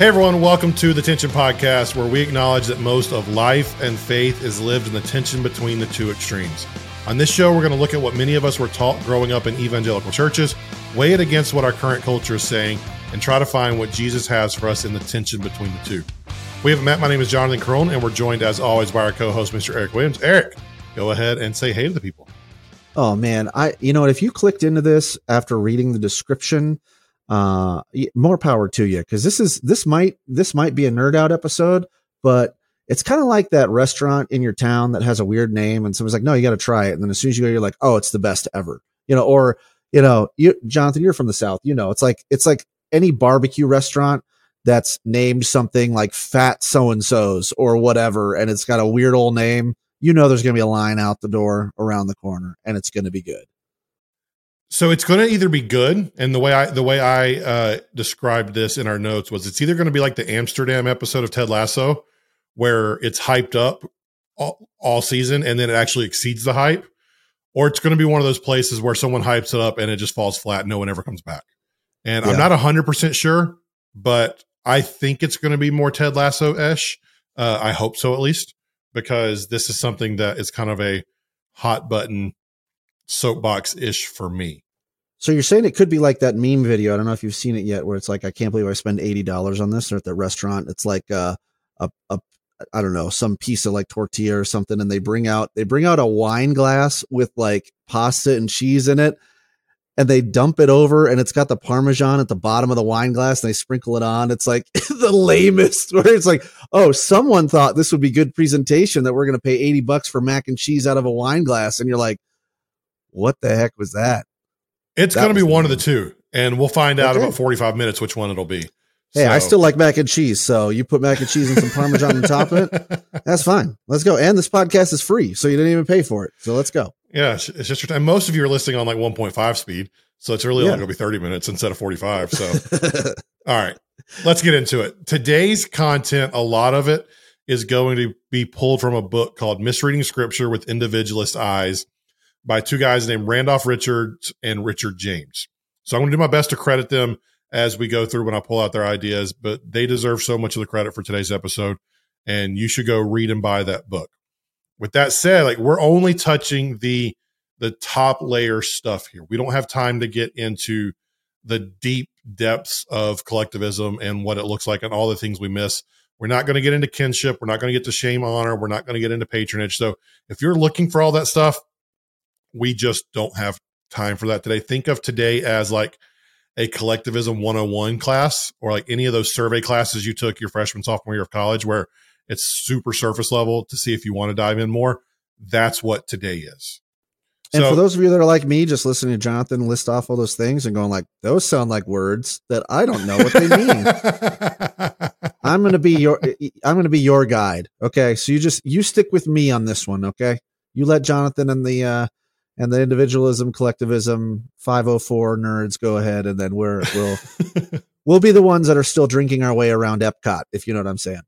Hey everyone, welcome to the Tension Podcast, where we acknowledge that most of life and faith is lived in the tension between the two extremes. On this show, we're going to look at what many of us were taught growing up in evangelical churches, weigh it against what our current culture is saying, and try to find what Jesus has for us in the tension between the two. We haven't met. My name is Jonathan Carone, and we're joined as always by our co-host, Mr. Eric Williams. Eric, go ahead and say hey to the people. Oh man, I you know what? If you clicked into this after reading the description uh more power to you because this is this might this might be a nerd out episode but it's kind of like that restaurant in your town that has a weird name and someone's like no you got to try it. And then as soon as you go you're like oh it's the best ever. You know or you know you jonathan you're from the south you know it's like it's like any barbecue restaurant that's named something like fat so and so's or whatever and it's got a weird old name you know there's going to be a line out the door around the corner and it's going to be good so it's going to either be good, and the way I the way I uh, described this in our notes was it's either going to be like the Amsterdam episode of Ted Lasso, where it's hyped up all, all season and then it actually exceeds the hype, or it's going to be one of those places where someone hypes it up and it just falls flat, and no one ever comes back. And yeah. I'm not hundred percent sure, but I think it's going to be more Ted Lasso ish. Uh, I hope so, at least, because this is something that is kind of a hot button soapbox ish for me. So you're saying it could be like that meme video. I don't know if you've seen it yet, where it's like, I can't believe I spend eighty dollars on this, or at the restaurant, it's like uh, a a I don't know some piece of like tortilla or something, and they bring out they bring out a wine glass with like pasta and cheese in it, and they dump it over, and it's got the parmesan at the bottom of the wine glass, and they sprinkle it on. It's like the lamest, where it's like, oh, someone thought this would be good presentation that we're going to pay eighty bucks for mac and cheese out of a wine glass, and you're like what the heck was that? It's going to be one of the two, and we'll find out about 45 minutes which one it'll be. Hey, so. I still like mac and cheese, so you put mac and cheese and some parmesan on top of it. That's fine. Let's go. And this podcast is free, so you didn't even pay for it. So let's go. Yeah, it's just your time. Most of you are listening on like 1.5 speed, so it's really yeah. only going to be 30 minutes instead of 45. So, all right, let's get into it. Today's content, a lot of it is going to be pulled from a book called Misreading Scripture with Individualist Eyes by two guys named Randolph Richards and Richard James. So I'm going to do my best to credit them as we go through when I pull out their ideas, but they deserve so much of the credit for today's episode. And you should go read and buy that book. With that said, like we're only touching the the top layer stuff here. We don't have time to get into the deep depths of collectivism and what it looks like and all the things we miss. We're not going to get into kinship. We're not going to get to shame honor. We're not going to get into patronage. So if you're looking for all that stuff, we just don't have time for that today. Think of today as like a collectivism 101 class or like any of those survey classes you took your freshman, sophomore year of college where it's super surface level to see if you want to dive in more. That's what today is. And so, for those of you that are like me, just listening to Jonathan list off all those things and going like, those sound like words that I don't know what they mean. I'm going to be your, I'm going to be your guide. Okay. So you just, you stick with me on this one. Okay. You let Jonathan and the, uh, and the individualism, collectivism, 504 nerds go ahead, and then we're we'll we'll be the ones that are still drinking our way around Epcot, if you know what I'm saying.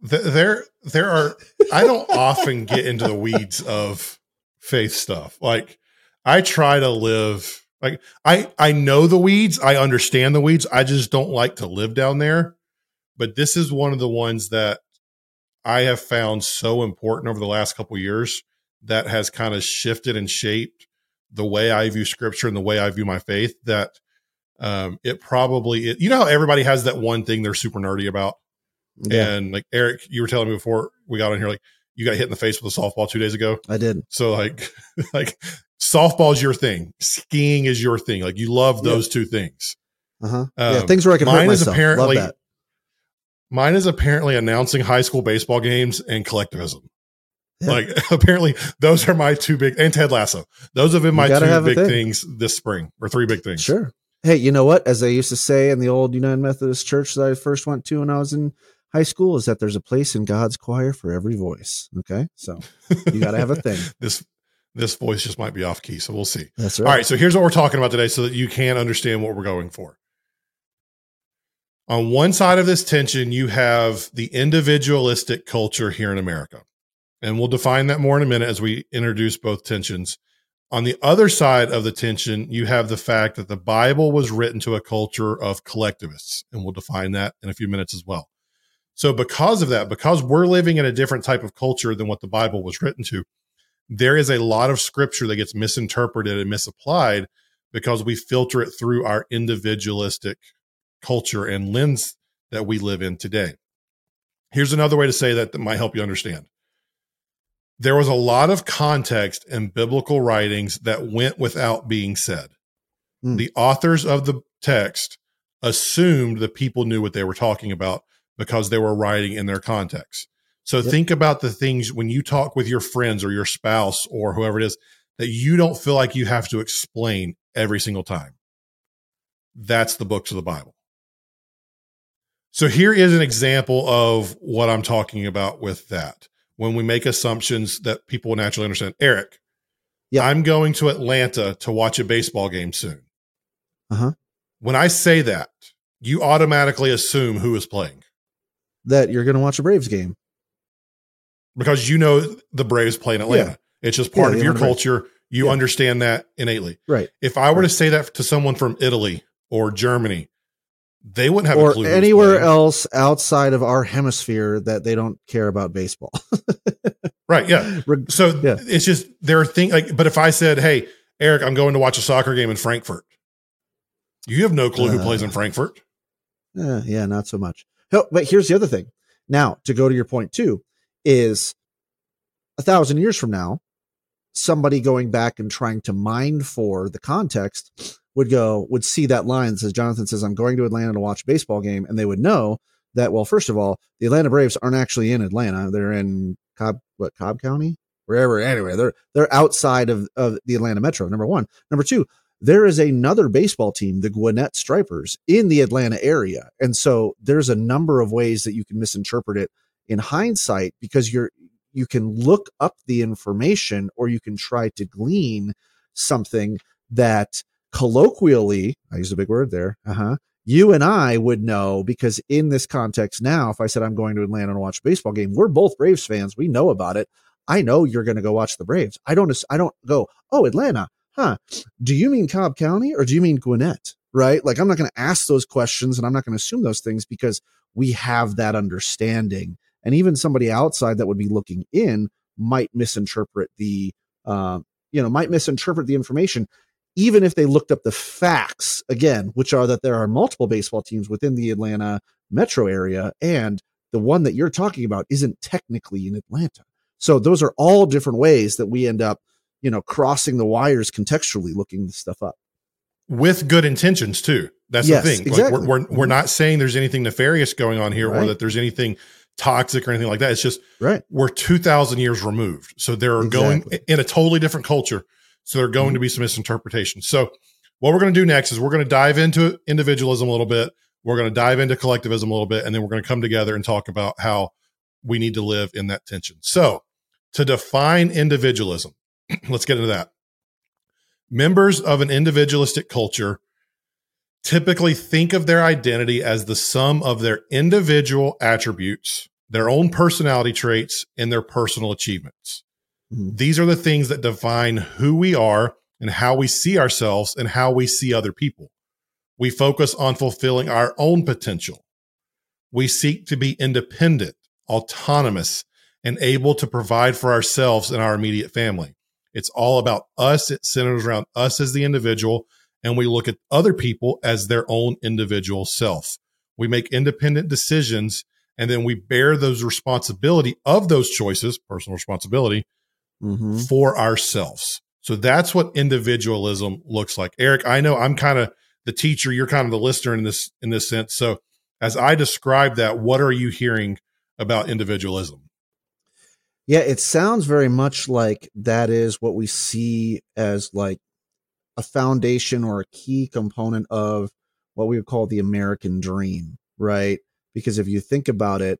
There, there are. I don't often get into the weeds of faith stuff. Like I try to live. Like I, I know the weeds. I understand the weeds. I just don't like to live down there. But this is one of the ones that I have found so important over the last couple years that has kind of shifted and shaped the way I view scripture and the way I view my faith that um, it probably it, you know how everybody has that one thing they're super nerdy about? Yeah. and like Eric you were telling me before we got on here like you got hit in the face with a softball two days ago? I did. So like like softball is your thing. Skiing is your thing. Like you love those yeah. two things. Uh-huh. Um, yeah things where I can mine is apparently mine is apparently announcing high school baseball games and collectivism like apparently those are my two big and Ted Lasso. Those have been my two big thing. things this spring or three big things. Sure. Hey, you know what? As they used to say in the old United Methodist Church that I first went to when I was in high school, is that there's a place in God's choir for every voice. Okay, so you got to have a thing. this this voice just might be off key, so we'll see. That's right. All right, so here's what we're talking about today, so that you can understand what we're going for. On one side of this tension, you have the individualistic culture here in America and we'll define that more in a minute as we introduce both tensions. On the other side of the tension, you have the fact that the Bible was written to a culture of collectivists, and we'll define that in a few minutes as well. So, because of that, because we're living in a different type of culture than what the Bible was written to, there is a lot of scripture that gets misinterpreted and misapplied because we filter it through our individualistic culture and lens that we live in today. Here's another way to say that that might help you understand. There was a lot of context in biblical writings that went without being said. Mm. The authors of the text assumed that people knew what they were talking about because they were writing in their context. So yep. think about the things when you talk with your friends or your spouse or whoever it is that you don't feel like you have to explain every single time. That's the books of the Bible. So here is an example of what I'm talking about with that. When we make assumptions that people will naturally understand. Eric, yeah. I'm going to Atlanta to watch a baseball game soon. Uh-huh. When I say that, you automatically assume who is playing. That you're going to watch a Braves game. Because you know the Braves play in Atlanta. Yeah. It's just part yeah, of your culture. You yeah. understand that innately. Right. If I were right. to say that to someone from Italy or Germany, they wouldn't have or anywhere else outside of our hemisphere that they don't care about baseball. right. Yeah. So yeah. it's just there are things like, but if I said, "Hey, Eric, I'm going to watch a soccer game in Frankfurt," you have no clue who uh, plays in Frankfurt. Uh, yeah, not so much. But here's the other thing. Now, to go to your point too, is a thousand years from now, somebody going back and trying to mine for the context would go would see that line that says Jonathan says I'm going to Atlanta to watch a baseball game, and they would know that well, first of all, the Atlanta Braves aren't actually in Atlanta; they're in Cobb, what Cobb County, wherever. Anyway, they're they're outside of of the Atlanta metro. Number one, number two. There is another baseball team, the Gwinnett Stripers, in the Atlanta area. And so there's a number of ways that you can misinterpret it in hindsight because you're you can look up the information or you can try to glean something that colloquially, I use a big word there, uh-huh, you and I would know because in this context now, if I said I'm going to Atlanta to watch a baseball game, we're both Braves fans. We know about it. I know you're going to go watch the Braves. I don't, I don't go, oh, Atlanta, huh? Do you mean Cobb County or do you mean Gwinnett? Right? Like I'm not going to ask those questions and I'm not going to assume those things because we have that understanding and even somebody outside that would be looking in might misinterpret the uh, you know might misinterpret the information even if they looked up the facts again which are that there are multiple baseball teams within the atlanta metro area and the one that you're talking about isn't technically in atlanta so those are all different ways that we end up you know crossing the wires contextually looking this stuff up with good intentions too that's yes, the thing exactly. like we're, we're, we're, mm-hmm. not saying there's anything nefarious going on here right. or that there's anything toxic or anything like that. It's just right. We're two thousand years removed, so they're exactly. going in a totally different culture. So there are going mm-hmm. to be some misinterpretations. So what we're going to do next is we're going to dive into individualism a little bit. We're going to dive into collectivism a little bit, and then we're going to come together and talk about how we need to live in that tension. So to define individualism, let's get into that. Members of an individualistic culture typically think of their identity as the sum of their individual attributes, their own personality traits, and their personal achievements. These are the things that define who we are and how we see ourselves and how we see other people. We focus on fulfilling our own potential. We seek to be independent, autonomous, and able to provide for ourselves and our immediate family. It's all about us. It centers around us as the individual and we look at other people as their own individual self. We make independent decisions and then we bear those responsibility of those choices, personal responsibility mm-hmm. for ourselves. So that's what individualism looks like. Eric, I know I'm kind of the teacher, you're kind of the listener in this in this sense. So as I describe that, what are you hearing about individualism? Yeah, it sounds very much like that is what we see as like a foundation or a key component of what we would call the American dream, right? Because if you think about it,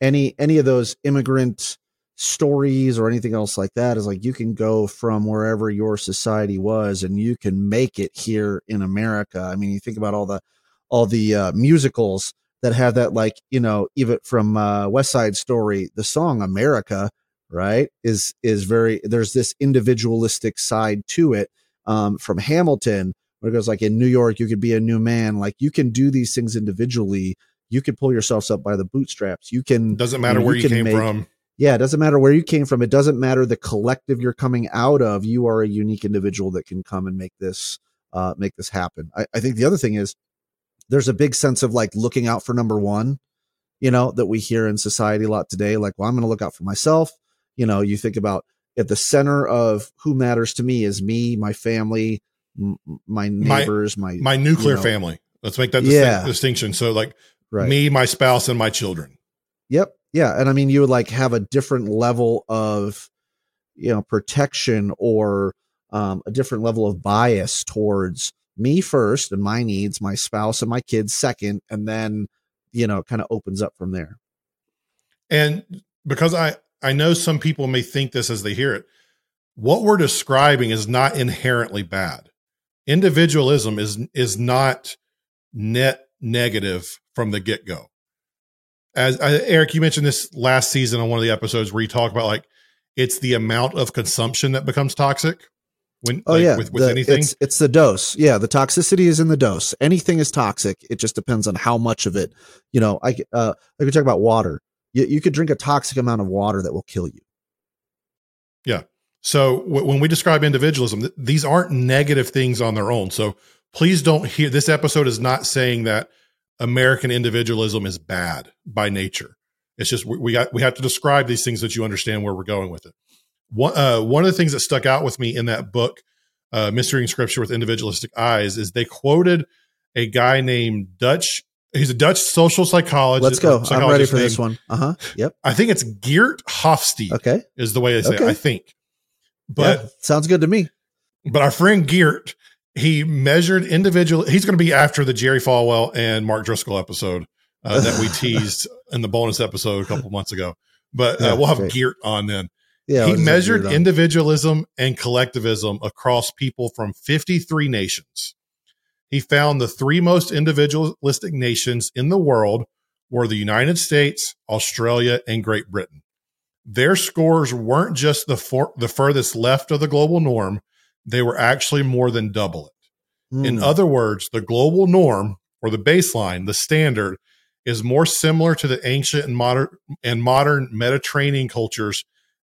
any any of those immigrant stories or anything else like that is like you can go from wherever your society was and you can make it here in America. I mean, you think about all the all the uh, musicals that have that like, you know, even from uh, West Side Story, the song America right is is very there's this individualistic side to it um, from hamilton where it goes like in new york you could be a new man like you can do these things individually. You can pull yourselves up by the bootstraps. You can doesn't matter you where you, came make, from yeah it doesn't matter where you came from. It doesn't matter the collective you're coming out of. You are a unique individual that can come and make this uh, make this happen. I, I think the other thing is there's a big sense of like looking out for number one you know that we hear in society a lot today like well i'm going to look out for myself. You know you think about at the center of who matters to me is me my family m- my neighbors my my, my nuclear you know, family. Let's make that yeah. distinction. So like right. me my spouse and my children. Yep yeah and i mean you would like have a different level of you know protection or um, a different level of bias towards me first and my needs my spouse and my kids second and then you know kind of opens up from there and because i I know some people may think this as they hear it. What we're describing is not inherently bad. Individualism is is not net negative from the get go. As I, Eric, you mentioned this last season on one of the episodes where you talk about like it's the amount of consumption that becomes toxic. When oh like, yeah, with, with the, anything, it's, it's the dose. Yeah, the toxicity is in the dose. Anything is toxic. It just depends on how much of it. You know, I uh, I could talk about water you, you could drink a toxic amount of water that will kill you. Yeah. So w- when we describe individualism, th- these aren't negative things on their own. So please don't hear this episode is not saying that American individualism is bad by nature. It's just we, we got we have to describe these things that you understand where we're going with it. One uh, one of the things that stuck out with me in that book, uh, Misreading Scripture with Individualistic Eyes, is they quoted a guy named Dutch He's a Dutch social psychologist. Let's go. I'm ready for this one. Uh huh. Yep. I think it's Geert Hofstede. Okay. Is the way they say okay. it, I think. But yeah, sounds good to me. But our friend Geert, he measured individual. He's going to be after the Jerry Falwell and Mark Driscoll episode uh, that we teased in the bonus episode a couple months ago. But uh, yeah, we'll have great. Geert on then. Yeah, he measured individualism and collectivism across people from 53 nations he found the three most individualistic nations in the world were the United States, Australia, and Great Britain. Their scores weren't just the for, the furthest left of the global norm, they were actually more than double it. Mm. In hmm. other words, the global norm or the baseline, the standard is more similar to the ancient and modern and modern Mediterranean cultures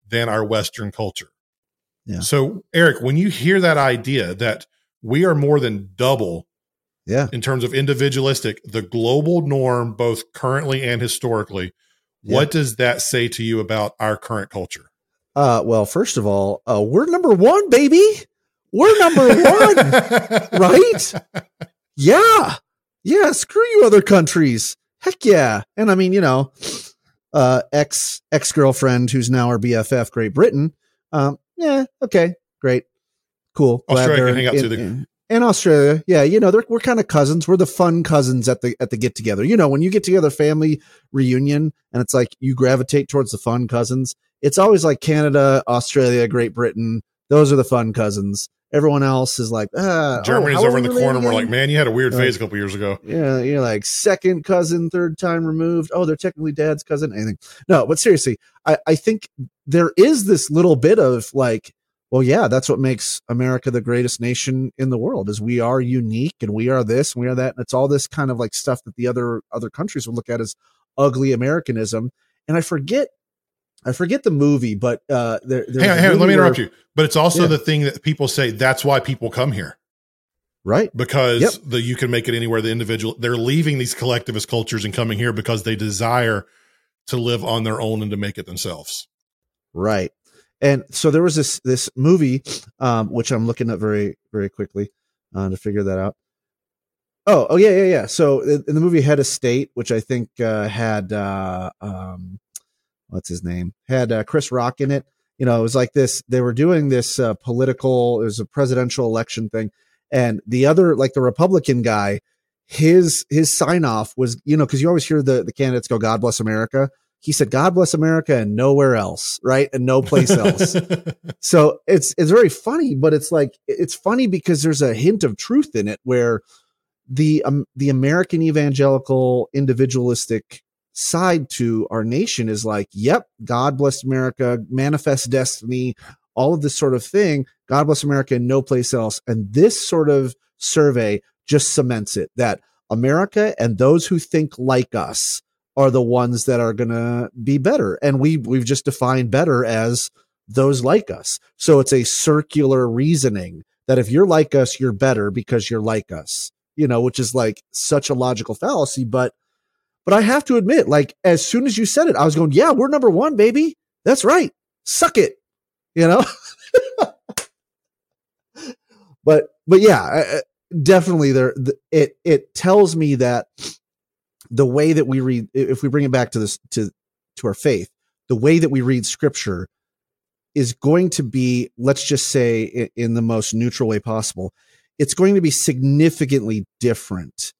than our western culture. Yeah. So, Eric, when you hear that idea that we are more than double yeah. In terms of individualistic, the global norm, both currently and historically, yeah. what does that say to you about our current culture? Uh, well, first of all, uh, we're number one, baby. We're number one, right? Yeah. Yeah. Screw you, other countries. Heck yeah. And I mean, you know, uh, ex ex girlfriend who's now our BFF, Great Britain. Um, yeah. Okay. Great. Cool. Australia can hang out in, to the in, and Australia, yeah, you know, we're kind of cousins. We're the fun cousins at the at the get together. You know, when you get together, family reunion, and it's like you gravitate towards the fun cousins. It's always like Canada, Australia, Great Britain. Those are the fun cousins. Everyone else is like, ah, Germany's oh, over in the corner. We're like, man, you had a weird phase a couple years ago. Yeah, you're like second cousin, third time removed. Oh, they're technically dad's cousin. Anything? No, but seriously, I I think there is this little bit of like well yeah that's what makes america the greatest nation in the world is we are unique and we are this and we are that and it's all this kind of like stuff that the other other countries would look at as ugly americanism and i forget i forget the movie but uh there, hang on, hang on let me interrupt where, you but it's also yeah. the thing that people say that's why people come here right because yep. the you can make it anywhere the individual they're leaving these collectivist cultures and coming here because they desire to live on their own and to make it themselves right and so there was this this movie, um, which I'm looking at very very quickly uh, to figure that out. Oh, oh yeah, yeah, yeah. So in, in the movie Head of State, which I think uh, had uh, um, what's his name had uh, Chris Rock in it. You know, it was like this. They were doing this uh, political. It was a presidential election thing, and the other, like the Republican guy, his his sign off was, you know, because you always hear the the candidates go, "God bless America." he said, God bless America and nowhere else, right? And no place else. so it's it's very funny, but it's like it's funny because there's a hint of truth in it where the um, the American evangelical individualistic side to our nation is like, yep, God bless America, manifest destiny, all of this sort of thing. God bless America no place else. And this sort of survey just cements it that America and those who think like us are the ones that are going to be better. And we, we've just defined better as those like us. So it's a circular reasoning that if you're like us, you're better because you're like us, you know, which is like such a logical fallacy. But, but I have to admit, like, as soon as you said it, I was going, yeah, we're number one, baby. That's right. Suck it, you know? but, but yeah, definitely there, it, it tells me that the way that we read, if we bring it back to this, to, to our faith, the way that we read scripture is going to be, let's just say in, in the most neutral way possible, it's going to be significantly different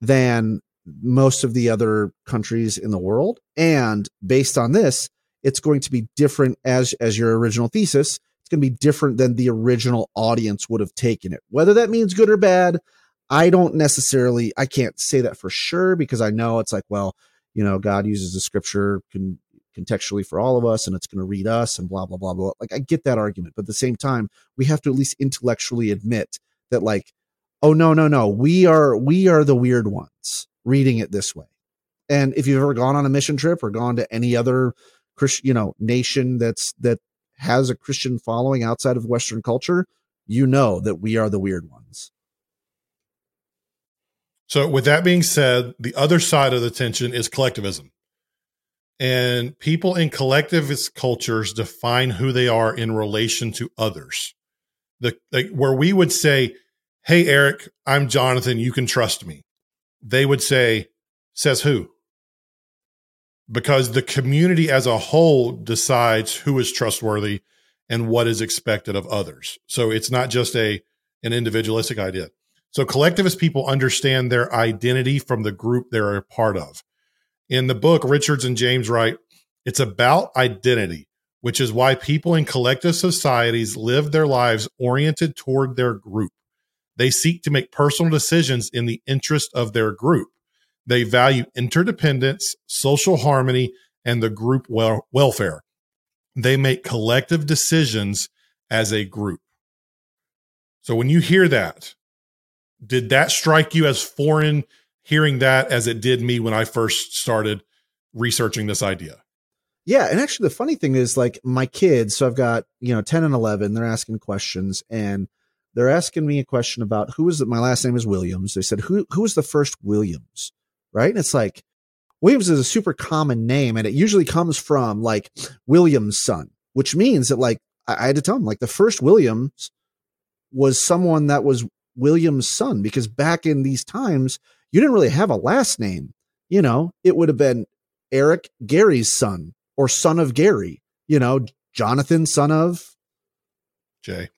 than most of the other countries in the world. And based on this, it's going to be different as, as your original thesis. It's going to be different than the original audience would have taken it. Whether that means good or bad, I don't necessarily, I can't say that for sure because I know it's like, well, you know, God uses the scripture can contextually for all of us and it's going to read us and blah, blah, blah, blah. Like I get that argument. But at the same time, we have to at least intellectually admit that like, oh no, no, no, we are, we are the weird ones reading it this way. And if you've ever gone on a mission trip or gone to any other Christian, you know, nation that's, that has a Christian following outside of Western culture, you know that we are the weird ones. So, with that being said, the other side of the tension is collectivism. And people in collectivist cultures define who they are in relation to others. The like, where we would say, "Hey Eric, I'm Jonathan, you can trust me." They would say, "Says who?" Because the community as a whole decides who is trustworthy and what is expected of others. So it's not just a an individualistic idea. So collectivist people understand their identity from the group they're a part of. In the book, Richards and James write, it's about identity, which is why people in collective societies live their lives oriented toward their group. They seek to make personal decisions in the interest of their group. They value interdependence, social harmony, and the group wel- welfare. They make collective decisions as a group. So when you hear that, did that strike you as foreign hearing that as it did me when I first started researching this idea. Yeah, and actually the funny thing is like my kids, so I've got, you know, 10 and 11, they're asking questions and they're asking me a question about who is it my last name is Williams. They said who who was the first Williams? Right? And it's like Williams is a super common name and it usually comes from like William's son, which means that like I, I had to tell them like the first Williams was someone that was William's son because back in these times you didn't really have a last name. You know, it would have been Eric Gary's son or son of Gary, you know, Jonathan, son of Jay.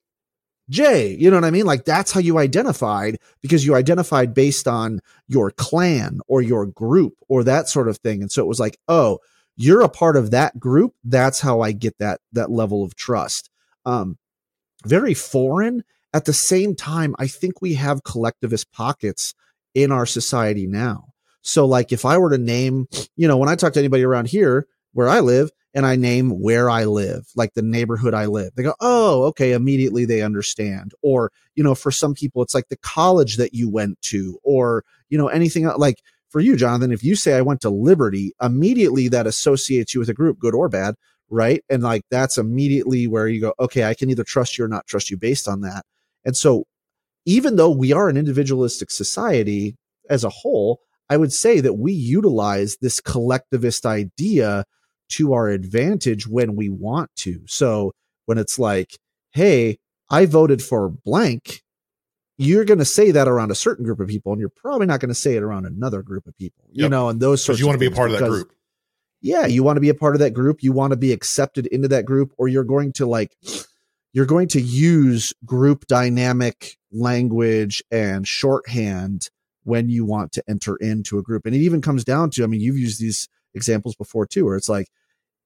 Jay, you know what I mean? Like that's how you identified because you identified based on your clan or your group or that sort of thing. And so it was like, oh, you're a part of that group. That's how I get that that level of trust. Um, very foreign. At the same time, I think we have collectivist pockets in our society now. So like if I were to name, you know, when I talk to anybody around here where I live and I name where I live, like the neighborhood I live, they go, Oh, okay. Immediately they understand. Or, you know, for some people, it's like the college that you went to or, you know, anything like for you, Jonathan, if you say I went to Liberty, immediately that associates you with a group, good or bad. Right. And like that's immediately where you go, okay, I can either trust you or not trust you based on that. And so even though we are an individualistic society as a whole, I would say that we utilize this collectivist idea to our advantage when we want to. So when it's like, hey, I voted for blank, you're going to say that around a certain group of people, and you're probably not going to say it around another group of people, you know, and those sorts you want to be a part of that group. Yeah, you want to be a part of that group. You want to be accepted into that group, or you're going to like you're going to use group dynamic language and shorthand when you want to enter into a group. And it even comes down to, I mean, you've used these examples before too, where it's like,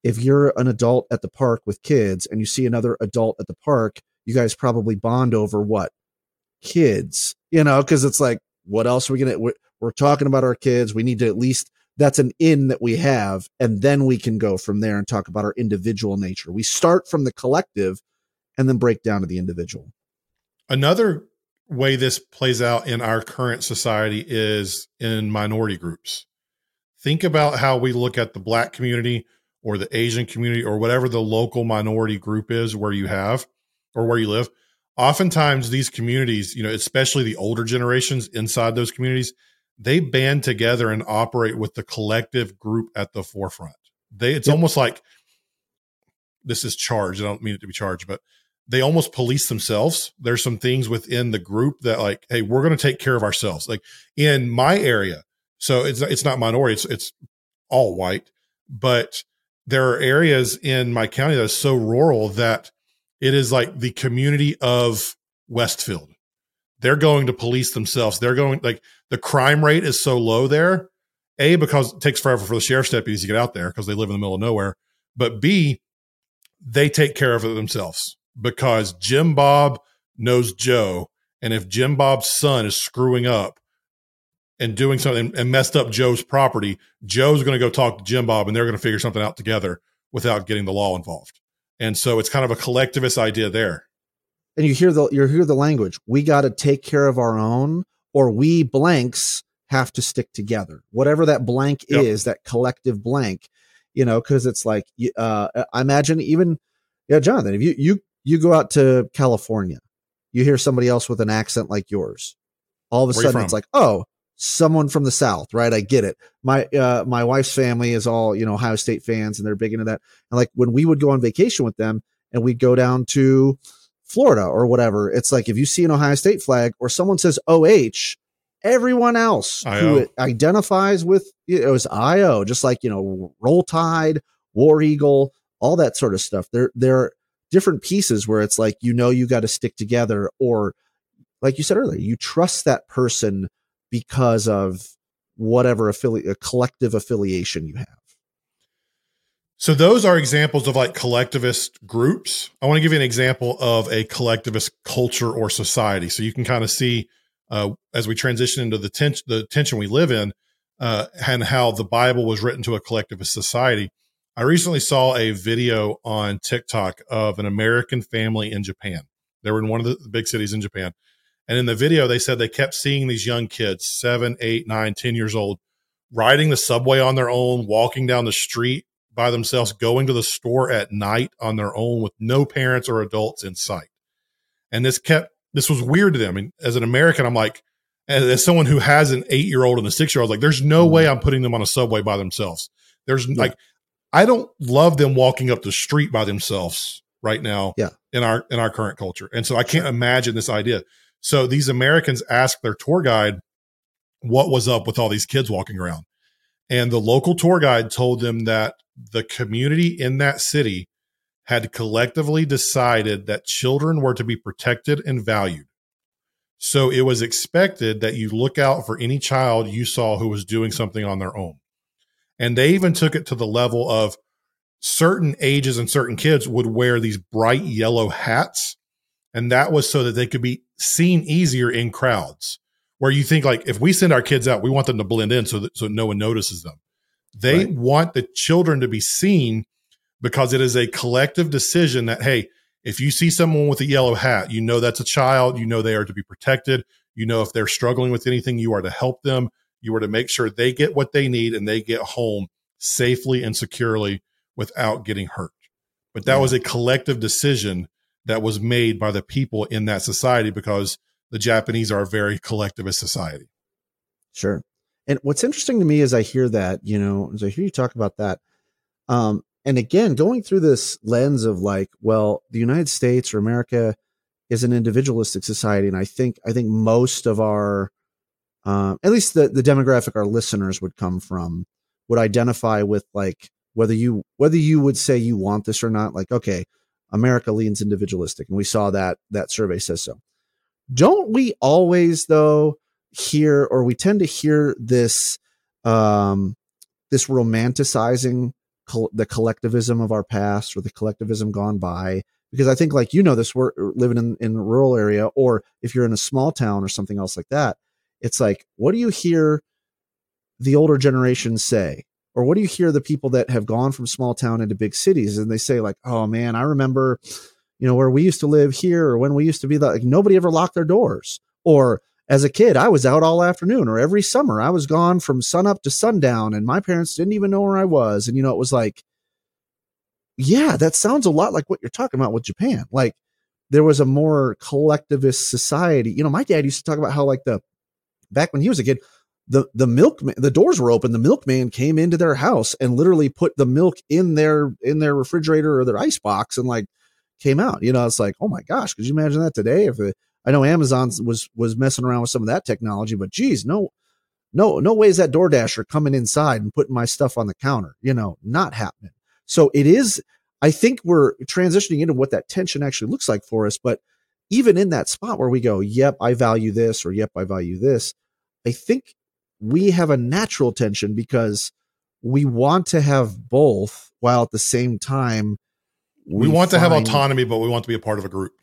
if you're an adult at the park with kids and you see another adult at the park, you guys probably bond over what? Kids, you know, because it's like, what else are we to, we're, we're talking about our kids. We need to at least that's an in that we have and then we can go from there and talk about our individual nature we start from the collective and then break down to the individual another way this plays out in our current society is in minority groups think about how we look at the black community or the asian community or whatever the local minority group is where you have or where you live oftentimes these communities you know especially the older generations inside those communities they band together and operate with the collective group at the forefront. They it's yep. almost like this is charged. I don't mean it to be charged, but they almost police themselves. There's some things within the group that like, hey, we're going to take care of ourselves. Like in my area, so it's it's not minority, it's it's all white, but there are areas in my county that are so rural that it is like the community of Westfield they're going to police themselves. They're going like the crime rate is so low there. A because it takes forever for the sheriff's deputies to get out there because they live in the middle of nowhere. But B, they take care of it themselves because Jim Bob knows Joe, and if Jim Bob's son is screwing up and doing something and messed up Joe's property, Joe's going to go talk to Jim Bob, and they're going to figure something out together without getting the law involved. And so it's kind of a collectivist idea there and you hear the you hear the language. We got to take care of our own, or we blanks have to stick together. Whatever that blank yep. is, that collective blank, you know, because it's like uh, I imagine even yeah, Jonathan, if you you you go out to California, you hear somebody else with an accent like yours, all of a Where sudden it's like, oh, someone from the South, right? I get it. My uh, my wife's family is all you know Ohio State fans, and they're big into that. And like when we would go on vacation with them, and we'd go down to Florida or whatever, it's like if you see an Ohio State flag or someone says OH, everyone else I-O. who identifies with it was IO, just like, you know, Roll Tide, War Eagle, all that sort of stuff. There, there are different pieces where it's like, you know, you got to stick together or like you said earlier, you trust that person because of whatever affiliate, collective affiliation you have. So those are examples of like collectivist groups. I want to give you an example of a collectivist culture or society, so you can kind of see uh, as we transition into the tension, the tension we live in, uh, and how the Bible was written to a collectivist society. I recently saw a video on TikTok of an American family in Japan. They were in one of the big cities in Japan, and in the video they said they kept seeing these young kids, seven, eight, nine, ten years old, riding the subway on their own, walking down the street by themselves going to the store at night on their own with no parents or adults in sight. And this kept, this was weird to them. I mean, as an American, I'm like, as someone who has an eight year old and a six year old, like, there's no way mm-hmm. I'm putting them on a subway by themselves. There's yeah. like, I don't love them walking up the street by themselves right now yeah. in our in our current culture. And so I can't imagine this idea. So these Americans asked their tour guide what was up with all these kids walking around. And the local tour guide told them that the community in that city had collectively decided that children were to be protected and valued. So it was expected that you look out for any child you saw who was doing something on their own. And they even took it to the level of certain ages and certain kids would wear these bright yellow hats. And that was so that they could be seen easier in crowds where you think like if we send our kids out, we want them to blend in so that so no one notices them. They right. want the children to be seen because it is a collective decision that, hey, if you see someone with a yellow hat, you know that's a child, you know they are to be protected. You know, if they're struggling with anything, you are to help them. You are to make sure they get what they need and they get home safely and securely without getting hurt. But that yeah. was a collective decision that was made by the people in that society because the Japanese are a very collectivist society. Sure. And what's interesting to me is I hear that, you know, as I hear you talk about that, um, and again, going through this lens of like, well, the United States or America is an individualistic society, and I think I think most of our, uh, at least the the demographic our listeners would come from, would identify with like whether you whether you would say you want this or not. Like, okay, America leans individualistic, and we saw that that survey says so. Don't we always though? hear or we tend to hear this um this romanticizing col- the collectivism of our past or the collectivism gone by because i think like you know this we're living in in a rural area or if you're in a small town or something else like that it's like what do you hear the older generation say? Or what do you hear the people that have gone from small town into big cities and they say like, "Oh man, I remember, you know, where we used to live here or when we used to be like nobody ever locked their doors." Or as a kid, I was out all afternoon or every summer I was gone from sunup to sundown and my parents didn't even know where I was. And you know, it was like yeah, that sounds a lot like what you're talking about with Japan. Like there was a more collectivist society. You know, my dad used to talk about how like the back when he was a kid, the the milk the doors were open. The milkman came into their house and literally put the milk in their in their refrigerator or their ice box and like came out. You know, it's like oh my gosh, could you imagine that today? If it, I know Amazon was was messing around with some of that technology, but geez, no. No, no way is that DoorDasher coming inside and putting my stuff on the counter. You know, not happening. So it is, I think we're transitioning into what that tension actually looks like for us. But even in that spot where we go, yep, I value this, or yep, I value this, I think we have a natural tension because we want to have both while at the same time we, we want find, to have autonomy, but we want to be a part of a group.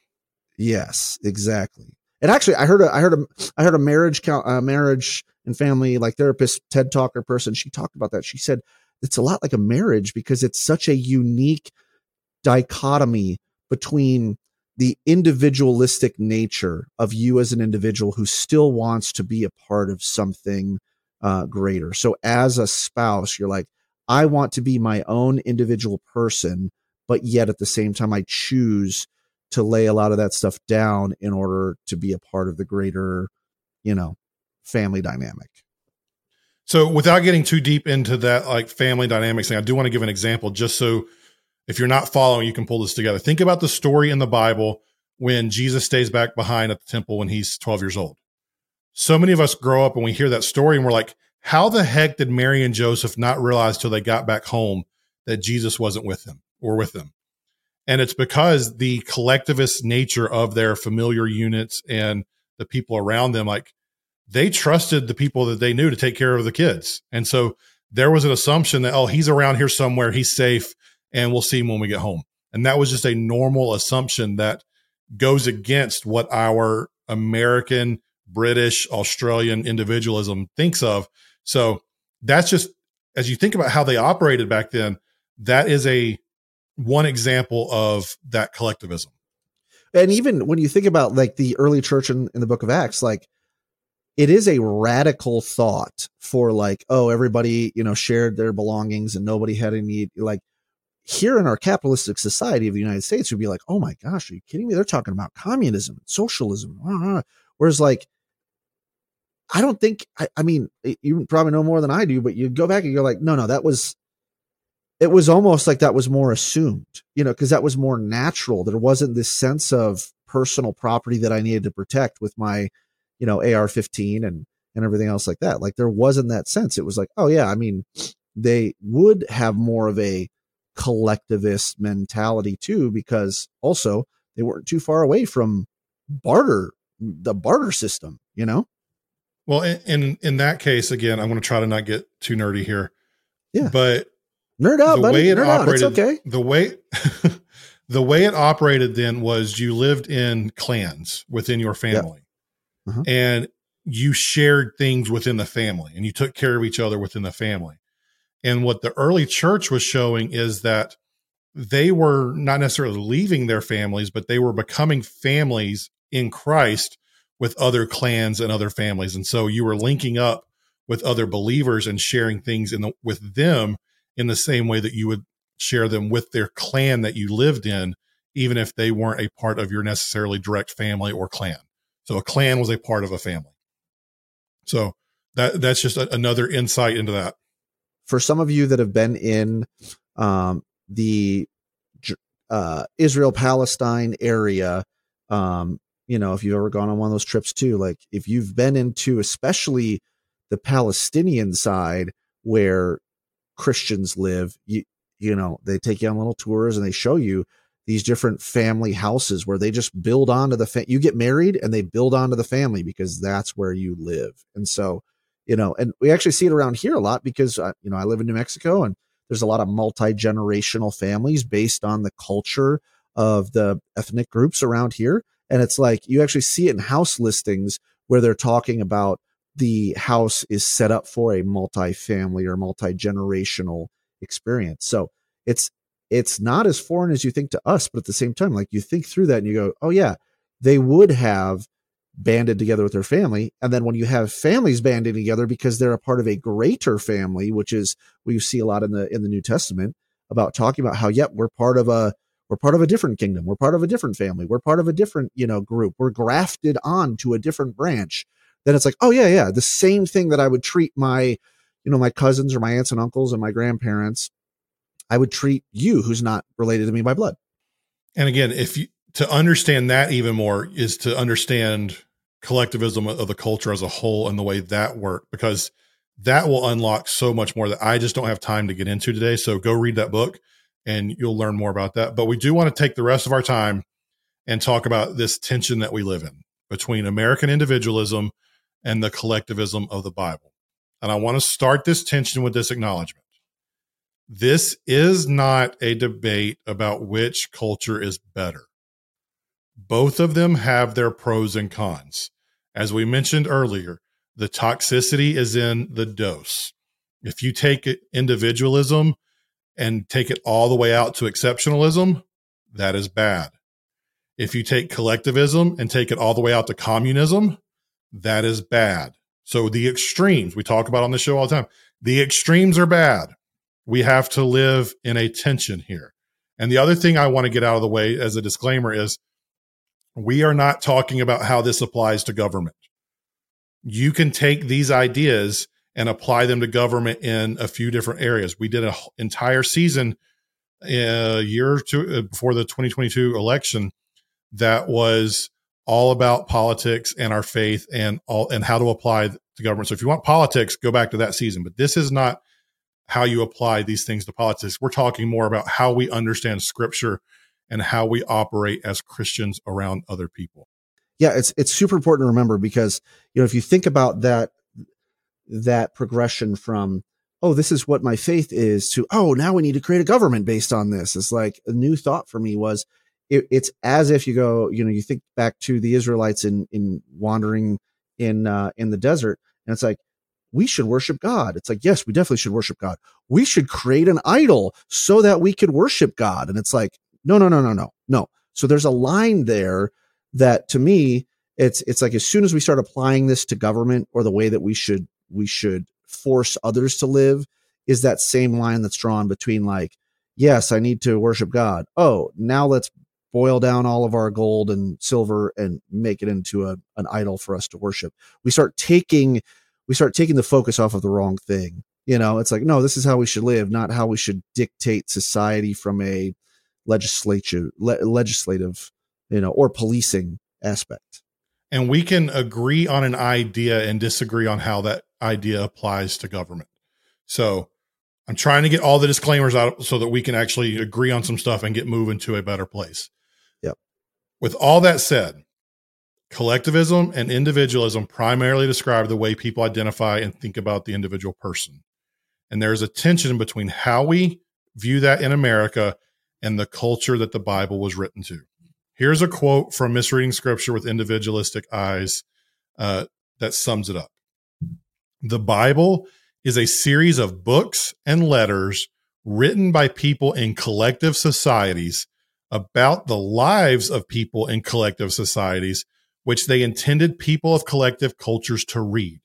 Yes, exactly. And actually, I heard a, I heard a, I heard a marriage, uh, marriage and family like therapist, TED talker person. She talked about that. She said it's a lot like a marriage because it's such a unique dichotomy between the individualistic nature of you as an individual who still wants to be a part of something uh, greater. So as a spouse, you're like, I want to be my own individual person, but yet at the same time, I choose to lay a lot of that stuff down in order to be a part of the greater, you know, family dynamic. So without getting too deep into that like family dynamics thing, I do want to give an example just so if you're not following, you can pull this together. Think about the story in the Bible when Jesus stays back behind at the temple when he's 12 years old. So many of us grow up and we hear that story and we're like, how the heck did Mary and Joseph not realize till they got back home that Jesus wasn't with them or with them? And it's because the collectivist nature of their familiar units and the people around them, like they trusted the people that they knew to take care of the kids. And so there was an assumption that, oh, he's around here somewhere, he's safe, and we'll see him when we get home. And that was just a normal assumption that goes against what our American, British, Australian individualism thinks of. So that's just, as you think about how they operated back then, that is a one example of that collectivism. And even when you think about like the early church in, in the book of Acts, like it is a radical thought for like, oh, everybody, you know, shared their belongings and nobody had any. Like here in our capitalistic society of the United States, would be like, oh my gosh, are you kidding me? They're talking about communism, socialism. Whereas like, I don't think, I, I mean, you probably know more than I do, but you go back and you're like, no, no, that was, it was almost like that was more assumed, you know, because that was more natural. There wasn't this sense of personal property that I needed to protect with my you know, AR-15 and and everything else like that. Like there wasn't that sense. It was like, oh yeah, I mean, they would have more of a collectivist mentality too, because also they weren't too far away from barter, the barter system, you know? Well, in, in, in that case, again, I'm going to try to not get too nerdy here. Yeah. But nerd out, the buddy. way it nerd operated, out. It's okay. The way, the way it operated then was you lived in clans within your family uh-huh. and you shared things within the family and you took care of each other within the family. And what the early church was showing is that they were not necessarily leaving their families, but they were becoming families in Christ with other clans and other families. And so you were linking up with other believers and sharing things in the, with them in the same way that you would share them with their clan that you lived in, even if they weren't a part of your necessarily direct family or clan. So a clan was a part of a family. So that that's just a, another insight into that. For some of you that have been in um, the uh, Israel Palestine area, um, you know, if you've ever gone on one of those trips too, like if you've been into especially the Palestinian side where Christians live, you you know, they take you on little tours and they show you these different family houses where they just build onto the fa- you get married and they build onto the family because that's where you live. And so you know and we actually see it around here a lot because uh, you know i live in new mexico and there's a lot of multi-generational families based on the culture of the ethnic groups around here and it's like you actually see it in house listings where they're talking about the house is set up for a multi-family or multi-generational experience. So it's it's not as foreign as you think to us, but at the same time, like you think through that and you go, oh yeah, they would have banded together with their family. And then when you have families banding together because they're a part of a greater family, which is what you see a lot in the in the New Testament about talking about how, yep, we're part of a we're part of a different kingdom, we're part of a different family, we're part of a different, you know, group, we're grafted on to a different branch. Then it's like, oh yeah, yeah, the same thing that I would treat my, you know, my cousins or my aunts and uncles and my grandparents I would treat you, who's not related to me by blood. And again, if you to understand that even more is to understand collectivism of the culture as a whole and the way that worked, because that will unlock so much more that I just don't have time to get into today. So go read that book and you'll learn more about that. But we do want to take the rest of our time and talk about this tension that we live in between American individualism and the collectivism of the Bible. And I want to start this tension with this acknowledgement. This is not a debate about which culture is better. Both of them have their pros and cons. As we mentioned earlier, the toxicity is in the dose. If you take individualism and take it all the way out to exceptionalism, that is bad. If you take collectivism and take it all the way out to communism, that is bad. So the extremes we talk about on the show all the time, the extremes are bad we have to live in a tension here. And the other thing I want to get out of the way as a disclaimer is we are not talking about how this applies to government. You can take these ideas and apply them to government in a few different areas. We did an entire season a year or two uh, before the 2022 election that was all about politics and our faith and all and how to apply to government. So if you want politics, go back to that season. But this is not how you apply these things to politics. We're talking more about how we understand scripture and how we operate as Christians around other people. Yeah, it's it's super important to remember because you know if you think about that that progression from oh this is what my faith is to oh now we need to create a government based on this. It's like a new thought for me was it, it's as if you go you know you think back to the Israelites in in wandering in uh, in the desert and it's like we should worship God. It's like, yes, we definitely should worship God. We should create an idol so that we could worship God. And it's like, no, no, no, no, no, no. So there's a line there that to me, it's, it's like as soon as we start applying this to government or the way that we should, we should force others to live is that same line that's drawn between like, yes, I need to worship God. Oh, now let's boil down all of our gold and silver and make it into a, an idol for us to worship. We start taking we start taking the focus off of the wrong thing. You know, it's like, no, this is how we should live, not how we should dictate society from a legislature, le- legislative, you know, or policing aspect. And we can agree on an idea and disagree on how that idea applies to government. So I'm trying to get all the disclaimers out so that we can actually agree on some stuff and get moving to a better place. Yep. With all that said, Collectivism and individualism primarily describe the way people identify and think about the individual person. And there's a tension between how we view that in America and the culture that the Bible was written to. Here's a quote from Misreading Scripture with Individualistic Eyes uh, that sums it up. The Bible is a series of books and letters written by people in collective societies about the lives of people in collective societies which they intended people of collective cultures to read.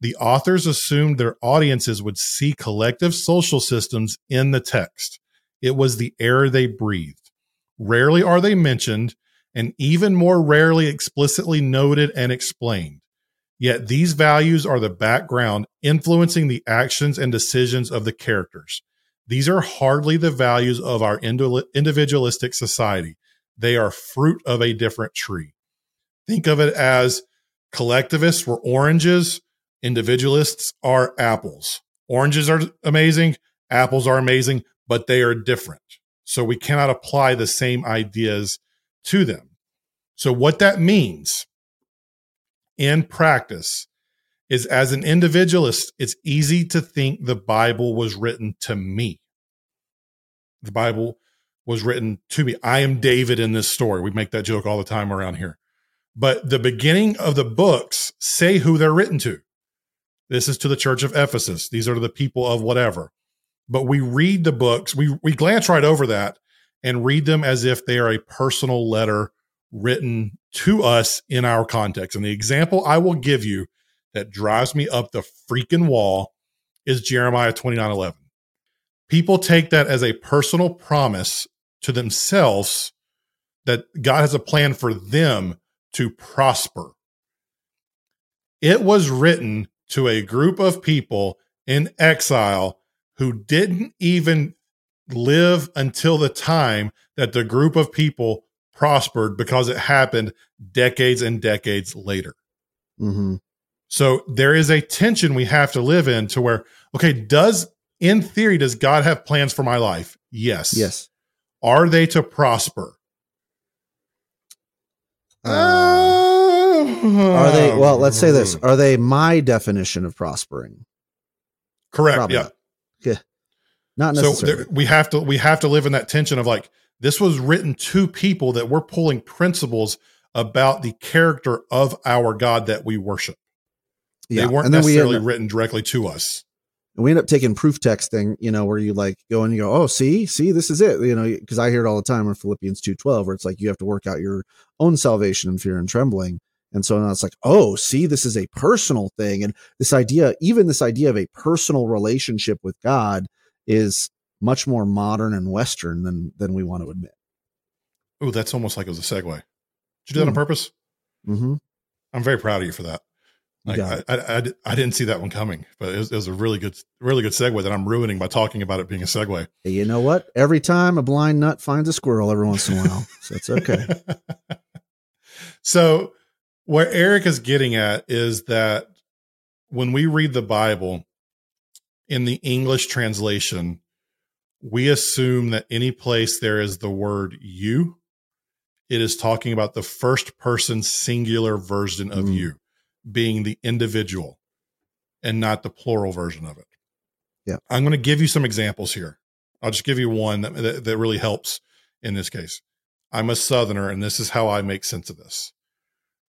The authors assumed their audiences would see collective social systems in the text. It was the air they breathed. Rarely are they mentioned, and even more rarely explicitly noted and explained. Yet these values are the background influencing the actions and decisions of the characters. These are hardly the values of our individualistic society. They are fruit of a different tree. Think of it as collectivists were oranges, individualists are apples. Oranges are amazing, apples are amazing, but they are different. So we cannot apply the same ideas to them. So, what that means in practice is as an individualist, it's easy to think the Bible was written to me. The Bible was written to me. I am David in this story. We make that joke all the time around here but the beginning of the books say who they're written to. This is to the church of Ephesus. These are the people of whatever. But we read the books, we, we glance right over that and read them as if they are a personal letter written to us in our context. And the example I will give you that drives me up the freaking wall is Jeremiah 29 11. People take that as a personal promise to themselves that God has a plan for them to prosper. It was written to a group of people in exile who didn't even live until the time that the group of people prospered because it happened decades and decades later. Mm-hmm. So there is a tension we have to live in to where, okay, does in theory, does God have plans for my life? Yes. Yes. Are they to prosper? Uh, are they, well, let's say this. Are they my definition of prospering? Correct. Probably yeah. Not. Yeah. Not necessarily. So there, we have to, we have to live in that tension of like, this was written to people that we're pulling principles about the character of our God that we worship. Yeah. They weren't necessarily we written directly to us. And we end up taking proof texting, you know, where you like go and you go, oh, see, see, this is it, you know, because I hear it all the time in Philippians two twelve, where it's like you have to work out your own salvation in fear and trembling. And so now it's like, oh, see, this is a personal thing, and this idea, even this idea of a personal relationship with God, is much more modern and Western than than we want to admit. Oh, that's almost like it was a segue. Did you do that mm. on purpose? Mm-hmm. I'm very proud of you for that. Like, I, I, I, I, didn't see that one coming, but it was, it was, a really good, really good segue that I'm ruining by talking about it being a segue. You know what? Every time a blind nut finds a squirrel every once in a while. so it's okay. so where Eric is getting at is that when we read the Bible in the English translation, we assume that any place there is the word you, it is talking about the first person singular version of mm. you being the individual and not the plural version of it. Yeah. I'm going to give you some examples here. I'll just give you one that, that, that really helps in this case. I'm a southerner and this is how I make sense of this.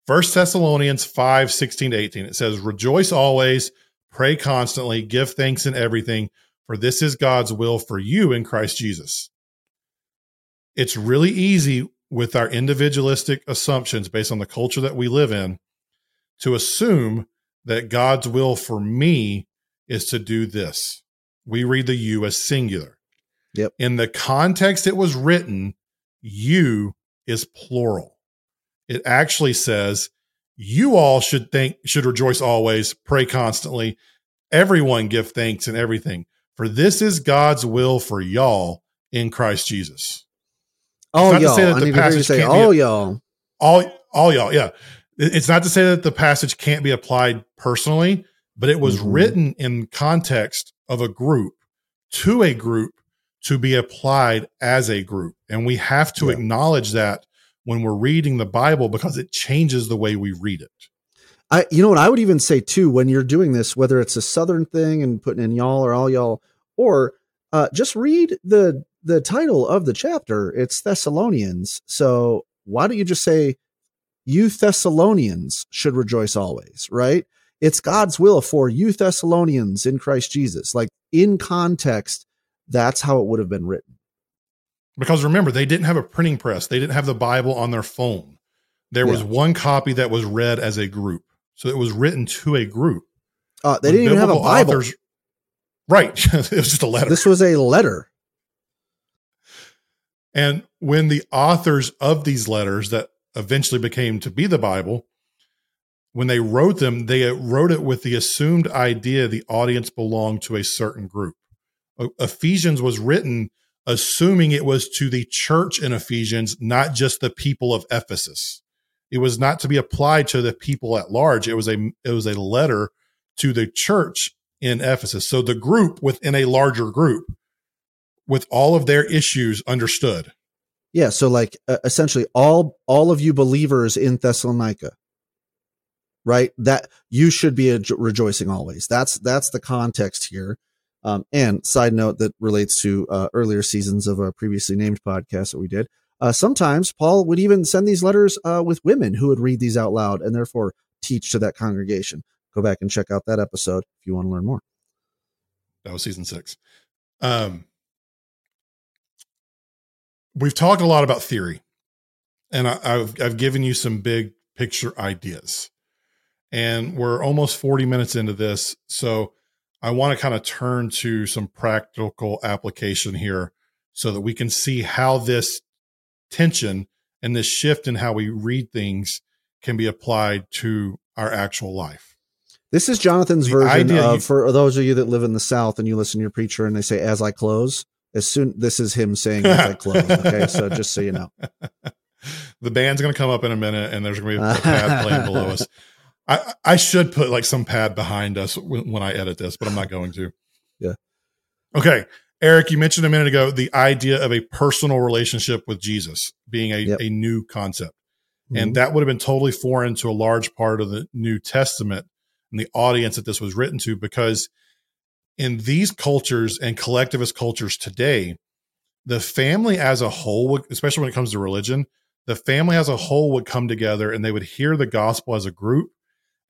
First Thessalonians 5, 16 to 18. It says, Rejoice always, pray constantly, give thanks in everything, for this is God's will for you in Christ Jesus. It's really easy with our individualistic assumptions based on the culture that we live in to assume that God's will for me is to do this. We read the you as singular. Yep. In the context it was written, you is plural. It actually says, you all should think, should rejoice always, pray constantly. Everyone give thanks and everything. For this is God's will for y'all in Christ Jesus. Oh, y'all. Need to hear you say, all y'all. All, all y'all. Yeah it's not to say that the passage can't be applied personally, but it was mm-hmm. written in context of a group to a group to be applied as a group. And we have to yeah. acknowledge that when we're reading the Bible because it changes the way we read it. I, you know what I would even say too, when you're doing this, whether it's a Southern thing and putting in y'all or all y'all, or uh, just read the the title of the chapter. It's Thessalonians. So why don't you just say you Thessalonians should rejoice always, right? It's God's will for you Thessalonians in Christ Jesus. Like in context, that's how it would have been written. Because remember, they didn't have a printing press, they didn't have the Bible on their phone. There was one copy that was read as a group. So it was written to a group. Uh, they didn't even have a Bible. Authors, right. it was just a letter. This was a letter. And when the authors of these letters that eventually became to be the Bible, when they wrote them, they wrote it with the assumed idea the audience belonged to a certain group. Ephesians was written assuming it was to the church in Ephesians, not just the people of Ephesus. It was not to be applied to the people at large. It was a it was a letter to the church in Ephesus. So the group within a larger group with all of their issues understood. Yeah, so like uh, essentially all all of you believers in Thessalonica, right? That you should be rejoicing always. That's that's the context here. Um, and side note that relates to uh, earlier seasons of a previously named podcast that we did. Uh, sometimes Paul would even send these letters uh, with women who would read these out loud and therefore teach to that congregation. go back and check out that episode if you want to learn more. That was season six. Um, we've talked a lot about theory, and I, I've I've given you some big picture ideas, and we're almost forty minutes into this, so I want to kind of turn to some practical application here, so that we can see how this tension and this shift in how we read things can be applied to our actual life. This is Jonathan's the version of you, for those of you that live in the South and you listen to your preacher and they say "as I close." As soon this is him saying "as I close." Okay, so just so you know, the band's going to come up in a minute, and there's going to be a pad playing below us. I I should put like some pad behind us when, when I edit this, but I'm not going to. Yeah. Okay, Eric, you mentioned a minute ago the idea of a personal relationship with Jesus being a, yep. a new concept. Mm-hmm. And that would have been totally foreign to a large part of the New Testament and the audience that this was written to, because in these cultures and collectivist cultures today, the family as a whole, especially when it comes to religion, the family as a whole would come together and they would hear the gospel as a group.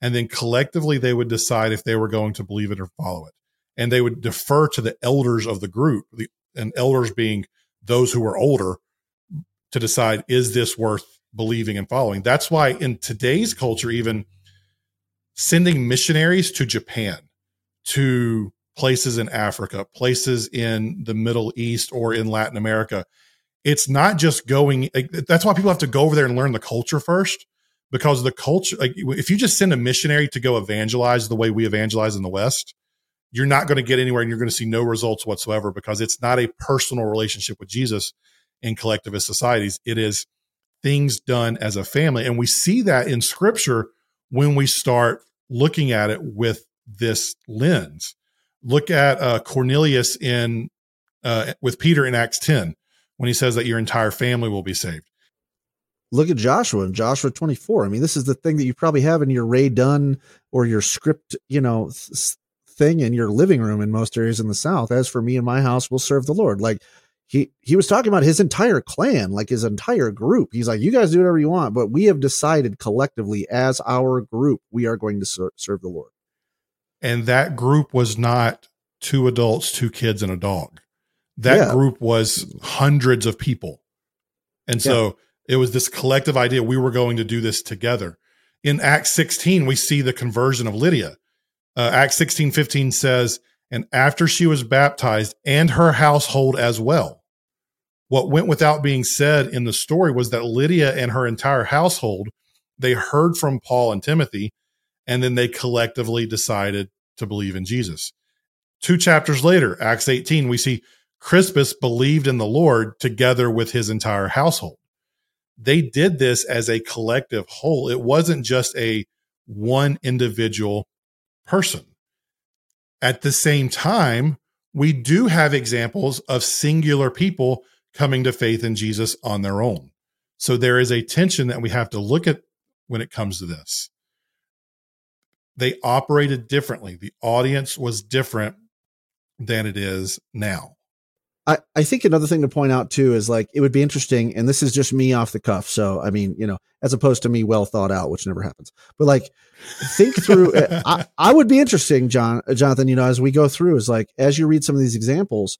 And then collectively, they would decide if they were going to believe it or follow it. And they would defer to the elders of the group, the, and elders being those who are older, to decide, is this worth believing and following. That's why in today's culture, even sending missionaries to Japan, to places in Africa, places in the Middle East or in Latin America, it's not just going. That's why people have to go over there and learn the culture first, because the culture. Like if you just send a missionary to go evangelize the way we evangelize in the West, you're not going to get anywhere, and you're going to see no results whatsoever because it's not a personal relationship with Jesus in collectivist societies. It is things done as a family. And we see that in scripture when we start looking at it with this lens. Look at uh, Cornelius in uh, with Peter in Acts 10 when he says that your entire family will be saved. Look at Joshua in Joshua 24. I mean, this is the thing that you probably have in your Rae Dunn or your script, you know, th- thing in your living room in most areas in the South. As for me and my house, we'll serve the Lord. Like he he was talking about his entire clan, like his entire group. He's like, you guys do whatever you want, but we have decided collectively as our group, we are going to ser- serve the Lord. And that group was not two adults, two kids, and a dog. That yeah. group was mm. hundreds of people. And so yeah. It was this collective idea we were going to do this together. In Acts 16, we see the conversion of Lydia. Uh, Acts 16 15 says, and after she was baptized and her household as well. What went without being said in the story was that Lydia and her entire household, they heard from Paul and Timothy, and then they collectively decided to believe in Jesus. Two chapters later, Acts 18, we see Crispus believed in the Lord together with his entire household. They did this as a collective whole. It wasn't just a one individual person. At the same time, we do have examples of singular people coming to faith in Jesus on their own. So there is a tension that we have to look at when it comes to this. They operated differently. The audience was different than it is now. I, I think another thing to point out too is like it would be interesting, and this is just me off the cuff. So I mean, you know, as opposed to me well thought out, which never happens. But like, think through. Uh, I, I would be interesting, John, uh, Jonathan. You know, as we go through, is like as you read some of these examples,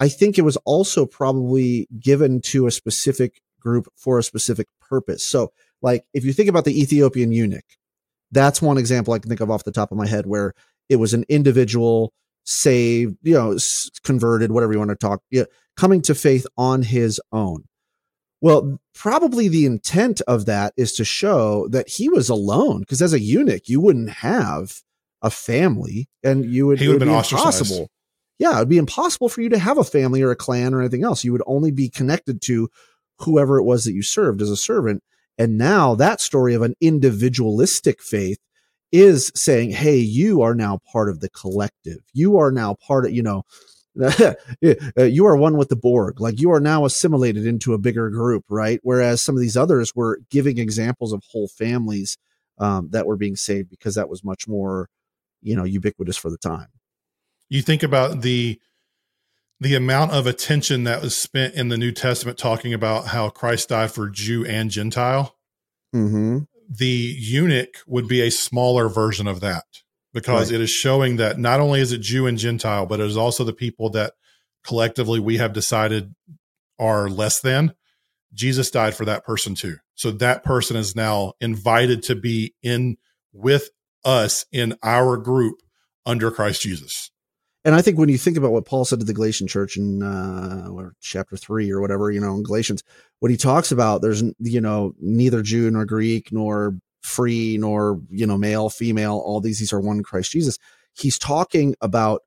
I think it was also probably given to a specific group for a specific purpose. So, like, if you think about the Ethiopian eunuch, that's one example I can think of off the top of my head where it was an individual saved, you know, converted, whatever you want to talk, yeah, coming to faith on his own. Well, probably the intent of that is to show that he was alone, because as a eunuch, you wouldn't have a family, and you would, he would, would be impossible. Yeah, it'd be impossible for you to have a family or a clan or anything else. You would only be connected to whoever it was that you served as a servant. And now that story of an individualistic faith is saying, Hey, you are now part of the collective. You are now part of, you know, you are one with the Borg. Like you are now assimilated into a bigger group, right? Whereas some of these others were giving examples of whole families um, that were being saved because that was much more, you know, ubiquitous for the time. You think about the the amount of attention that was spent in the New Testament talking about how Christ died for Jew and Gentile. Mm-hmm the eunuch would be a smaller version of that because right. it is showing that not only is it Jew and Gentile, but it is also the people that collectively we have decided are less than. Jesus died for that person too. So that person is now invited to be in with us in our group under Christ Jesus. And I think when you think about what Paul said to the Galatian church in uh, chapter three or whatever, you know, in Galatians, what he talks about, there's, you know, neither Jew nor Greek nor free nor, you know, male, female, all these, these are one Christ Jesus. He's talking about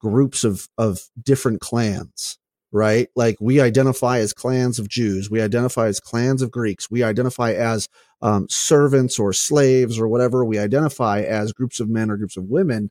groups of, of different clans, right? Like we identify as clans of Jews, we identify as clans of Greeks, we identify as um, servants or slaves or whatever, we identify as groups of men or groups of women.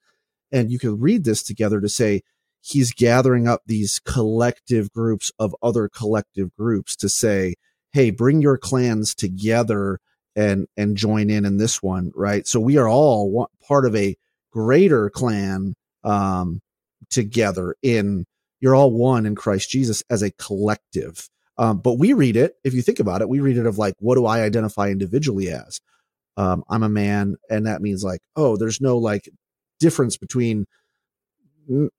And you can read this together to say he's gathering up these collective groups of other collective groups to say, hey, bring your clans together and and join in in this one, right? So we are all part of a greater clan um, together in you're all one in Christ Jesus as a collective. Um, but we read it, if you think about it, we read it of like, what do I identify individually as? Um, I'm a man, and that means like, oh, there's no like difference between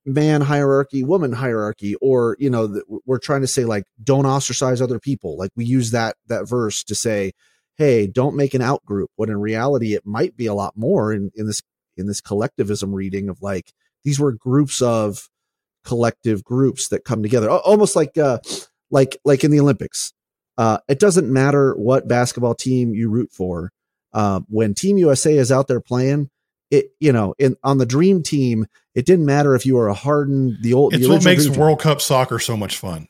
man hierarchy, woman hierarchy, or you know, we're trying to say like, don't ostracize other people. Like we use that that verse to say, hey, don't make an out group. When in reality, it might be a lot more in in this in this collectivism reading of like these were groups of collective groups that come together, almost like uh, like like in the Olympics. Uh, it doesn't matter what basketball team you root for. Uh, when Team USA is out there playing, it you know in on the dream team, it didn't matter if you were a Harden, the old. It's the what makes World Cup soccer so much fun.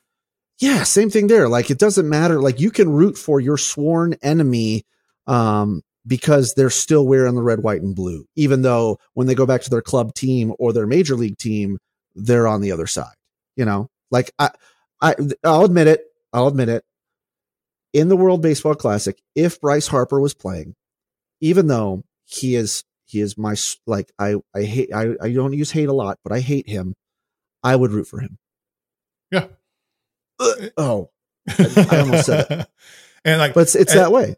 Yeah, same thing there. Like it doesn't matter. Like you can root for your sworn enemy um, because they're still wearing the red, white, and blue, even though when they go back to their club team or their major league team, they're on the other side. You know, like I, I, I'll admit it. I'll admit it. In the World Baseball Classic, if Bryce Harper was playing, even though he is he is my like I I hate I I don't use hate a lot, but I hate him. I would root for him. Yeah. Uh, oh, I, I, almost said it. And like, but it's it's that way.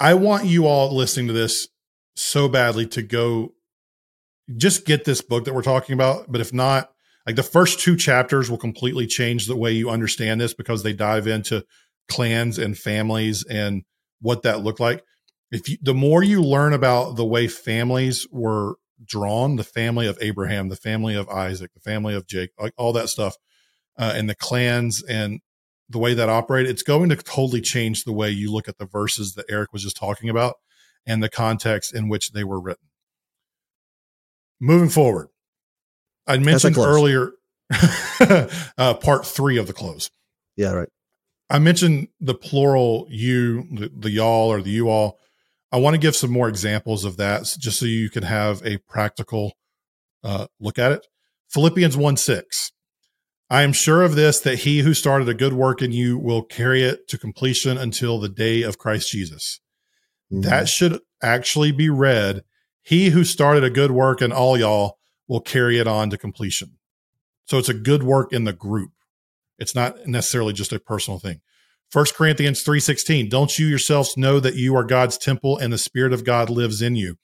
I want you all listening to this so badly to go just get this book that we're talking about. But if not, like the first two chapters will completely change the way you understand this because they dive into clans and families and what that looked like. If you, the more you learn about the way families were drawn, the family of Abraham, the family of Isaac, the family of Jake, like all that stuff, uh, and the clans and the way that operate, it's going to totally change the way you look at the verses that Eric was just talking about and the context in which they were written. Moving forward, I mentioned earlier uh, part three of the close. Yeah, right. I mentioned the plural you, the, the y'all or the you all. I want to give some more examples of that just so you can have a practical uh, look at it. Philippians 1 6. I am sure of this that he who started a good work in you will carry it to completion until the day of Christ Jesus. Mm-hmm. That should actually be read. He who started a good work in all y'all will carry it on to completion. So it's a good work in the group. It's not necessarily just a personal thing. First Corinthians 3:16 Don't you yourselves know that you are God's temple and the spirit of God lives in you?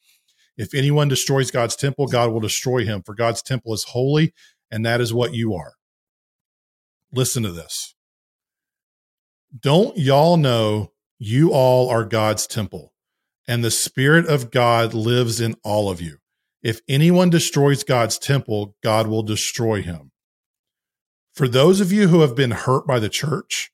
If anyone destroys God's temple, God will destroy him, for God's temple is holy, and that is what you are. Listen to this. Don't y'all know you all are God's temple and the Spirit of God lives in all of you? If anyone destroys God's temple, God will destroy him. For those of you who have been hurt by the church,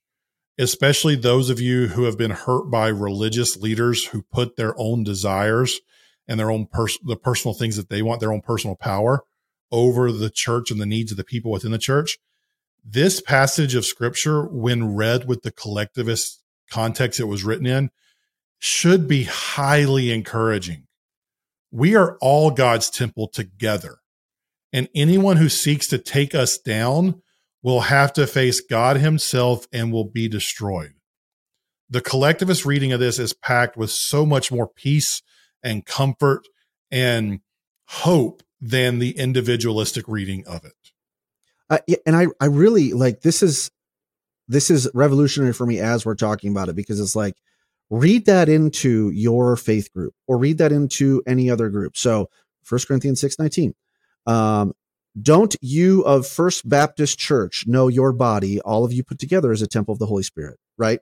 especially those of you who have been hurt by religious leaders who put their own desires and their own pers- the personal things that they want, their own personal power over the church and the needs of the people within the church, this passage of scripture, when read with the collectivist context it was written in, should be highly encouraging. We are all God's temple together. And anyone who seeks to take us down will have to face God himself and will be destroyed. The collectivist reading of this is packed with so much more peace and comfort and hope than the individualistic reading of it and I, I really like this is, this is revolutionary for me as we're talking about it because it's like read that into your faith group or read that into any other group. So 1 Corinthians 6 19. Um, don't you of First Baptist Church know your body, all of you put together, as a temple of the Holy Spirit, right?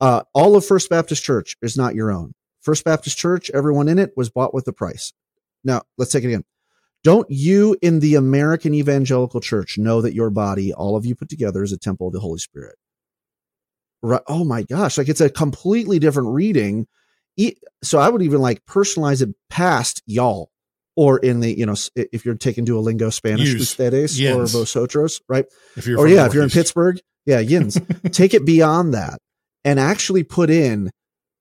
Uh, all of First Baptist Church is not your own. First Baptist Church, everyone in it was bought with a price. Now, let's take it again. Don't you in the American Evangelical Church know that your body, all of you put together, is a temple of the Holy Spirit? Right. Oh my gosh. Like it's a completely different reading. So I would even like personalize it past y'all or in the, you know, if you're taking Duolingo Spanish, Use. ustedes Yins. or vosotros, right? If you're or yeah, if you're in Pittsburgh, yeah, yins. Take it beyond that and actually put in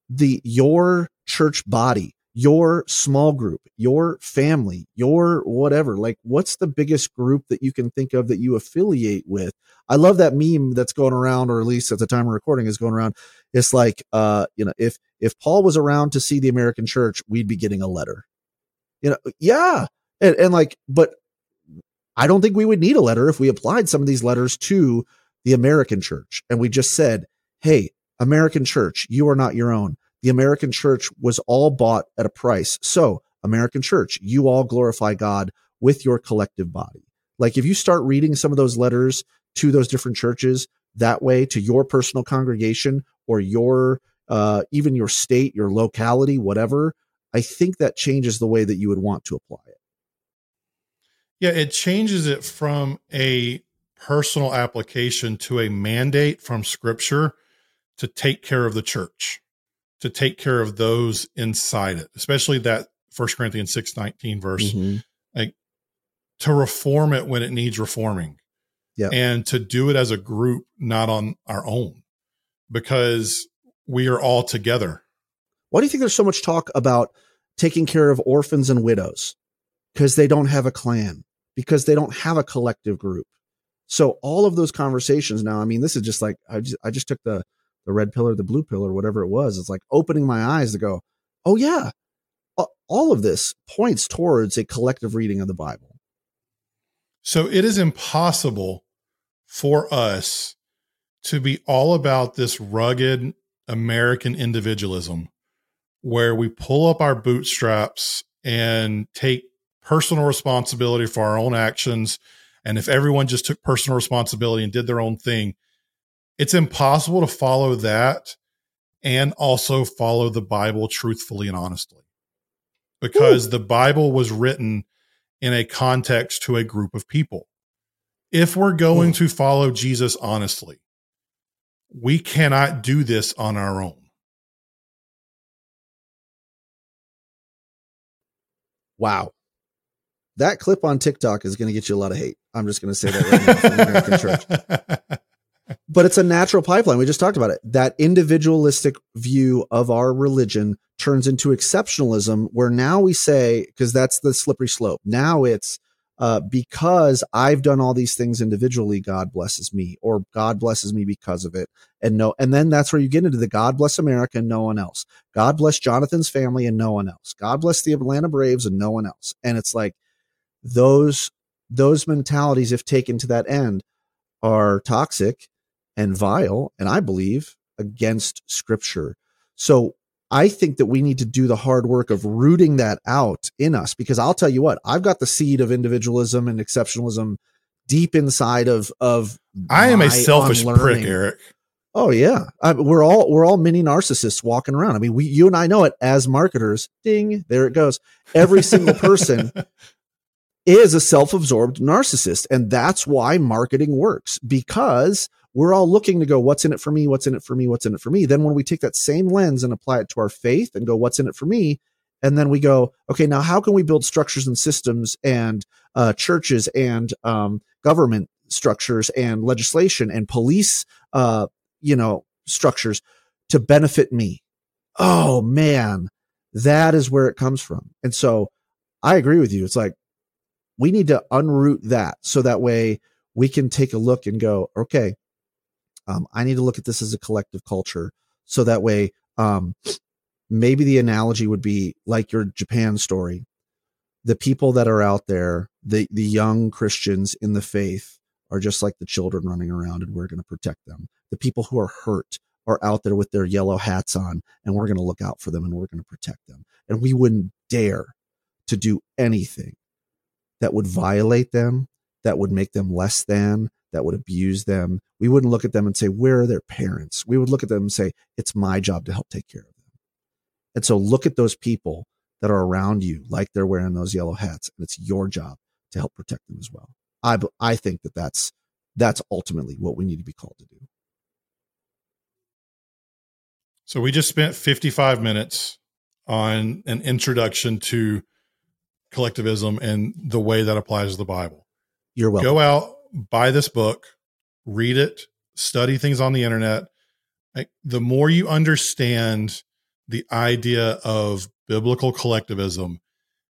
the your church body, your small group, your family, your whatever. Like, what's the biggest group that you can think of that you affiliate with? I love that meme that's going around, or at least at the time of recording is going around. It's like, uh, you know, if if Paul was around to see the American church, we'd be getting a letter. You know, yeah, and, and like, but I don't think we would need a letter if we applied some of these letters to the American church and we just said, hey, American church, you are not your own. The American church was all bought at a price. So, American church, you all glorify God with your collective body. Like if you start reading some of those letters to those different churches that way to your personal congregation or your uh, even your state, your locality, whatever, I think that changes the way that you would want to apply it. Yeah, it changes it from a personal application to a mandate from scripture to take care of the church, to take care of those inside it, especially that First Corinthians 6 19 verse, Mhm. to reform it when it needs reforming. Yeah. And to do it as a group, not on our own, because we are all together. Why do you think there's so much talk about taking care of orphans and widows? Because they don't have a clan, because they don't have a collective group. So all of those conversations now, I mean, this is just like I just I just took the the red pillar, the blue pillar, whatever it was. It's like opening my eyes to go, oh yeah, all of this points towards a collective reading of the Bible. So it is impossible for us to be all about this rugged American individualism where we pull up our bootstraps and take personal responsibility for our own actions. And if everyone just took personal responsibility and did their own thing, it's impossible to follow that and also follow the Bible truthfully and honestly. Because the Bible was written in a context to a group of people. If we're going hmm. to follow Jesus honestly, we cannot do this on our own. Wow. That clip on TikTok is going to get you a lot of hate. I'm just going to say that right now from the American church. but it's a natural pipeline. We just talked about it. That individualistic view of our religion turns into exceptionalism, where now we say, because that's the slippery slope. Now it's uh, because I've done all these things individually, God blesses me, or God blesses me because of it. And no, and then that's where you get into the God bless America and no one else. God bless Jonathan's family and no one else. God bless the Atlanta Braves and no one else. And it's like those those mentalities, if taken to that end, are toxic and vile, and I believe against scripture. So I think that we need to do the hard work of rooting that out in us because I'll tell you what, I've got the seed of individualism and exceptionalism deep inside of of I am a selfish prick. Eric. Oh yeah, I, we're all we're all mini narcissists walking around. I mean, we you and I know it as marketers. Ding, there it goes. Every single person is a self-absorbed narcissist, and that's why marketing works because we're all looking to go, what's in it for me? What's in it for me? What's in it for me? Then when we take that same lens and apply it to our faith and go, what's in it for me? And then we go, okay, now how can we build structures and systems and uh, churches and um, government structures and legislation and police, uh, you know, structures to benefit me? Oh man, that is where it comes from. And so I agree with you. It's like we need to unroot that so that way we can take a look and go, okay, um, I need to look at this as a collective culture. So that way, um, maybe the analogy would be like your Japan story. The people that are out there, the, the young Christians in the faith are just like the children running around and we're going to protect them. The people who are hurt are out there with their yellow hats on and we're going to look out for them and we're going to protect them. And we wouldn't dare to do anything that would violate them, that would make them less than, that would abuse them. We wouldn't look at them and say, Where are their parents? We would look at them and say, It's my job to help take care of them. And so look at those people that are around you like they're wearing those yellow hats, and it's your job to help protect them as well. I, I think that that's, that's ultimately what we need to be called to do. So we just spent 55 minutes on an introduction to collectivism and the way that applies to the Bible. You're welcome. Go out, buy this book, read it, study things on the internet. Like, the more you understand the idea of biblical collectivism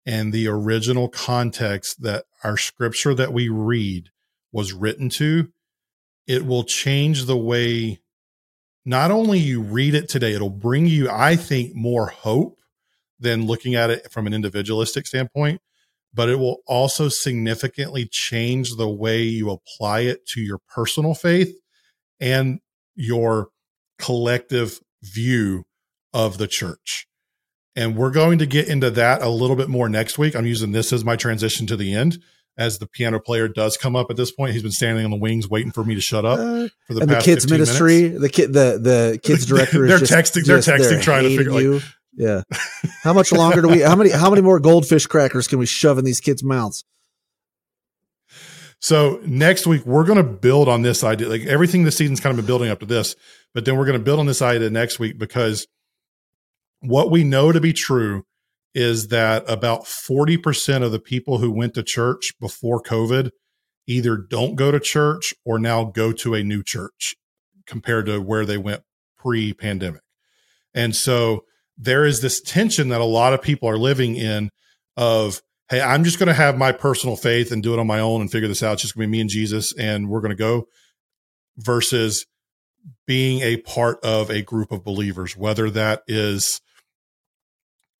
and the original context that our scripture that we read was written to, it will change the way not only you read it today, it'll bring you, I think, more hope than looking at it from an individualistic standpoint, but it will also significantly change the way you apply it to your personal faith and your collective view of the church. And we're going to get into that a little bit more next week. I'm using this as my transition to the end as the piano player does come up at this point. He's been standing on the wings waiting for me to shut up uh, for the and the kids ministry. Minutes. The kid, the the kids director. they're just, texting. They're texting, they're trying to figure. You. Like, yeah. How much longer do we? How many? How many more goldfish crackers can we shove in these kids' mouths? So next week we're going to build on this idea. Like everything this season's kind of been building up to this, but then we're going to build on this idea next week because what we know to be true is that about 40% of the people who went to church before COVID either don't go to church or now go to a new church compared to where they went pre pandemic. And so there is this tension that a lot of people are living in of, Hey, I'm just going to have my personal faith and do it on my own and figure this out. It's just going to be me and Jesus and we're going to go versus being a part of a group of believers, whether that is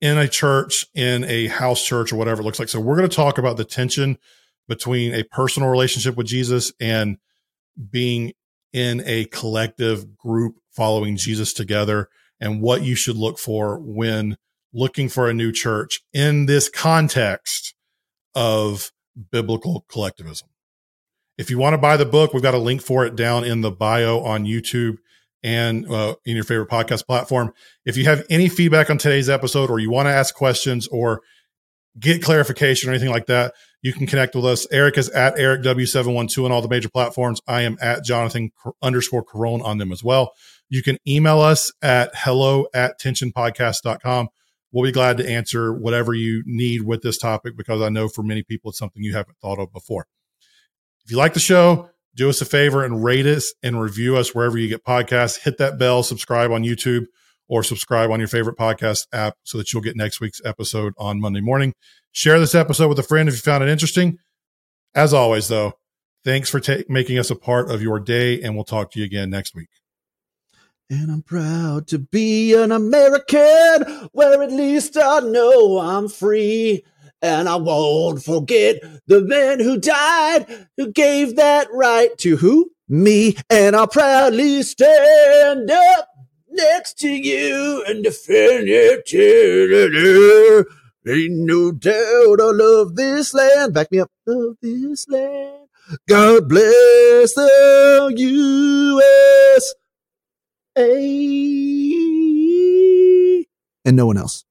in a church, in a house church, or whatever it looks like. So, we're going to talk about the tension between a personal relationship with Jesus and being in a collective group following Jesus together and what you should look for when looking for a new church in this context of biblical collectivism. If you want to buy the book, we've got a link for it down in the bio on YouTube and uh, in your favorite podcast platform. If you have any feedback on today's episode or you want to ask questions or get clarification or anything like that, you can connect with us. Eric is at Eric W712 on all the major platforms. I am at Jonathan underscore Carone on them as well. You can email us at hello at tensionpodcast.com. We'll be glad to answer whatever you need with this topic because I know for many people it's something you haven't thought of before. If you like the show, do us a favor and rate us and review us wherever you get podcasts. Hit that bell, subscribe on YouTube or subscribe on your favorite podcast app so that you'll get next week's episode on Monday morning. Share this episode with a friend if you found it interesting. As always, though, thanks for ta- making us a part of your day, and we'll talk to you again next week. And I'm proud to be an American where at least I know I'm free. And I won't forget the man who died, who gave that right to who? Me. And I'll proudly stand up next to you and defend it till Ain't no doubt I love this land. Back me up. Love this land. God bless the U.S. And no one else.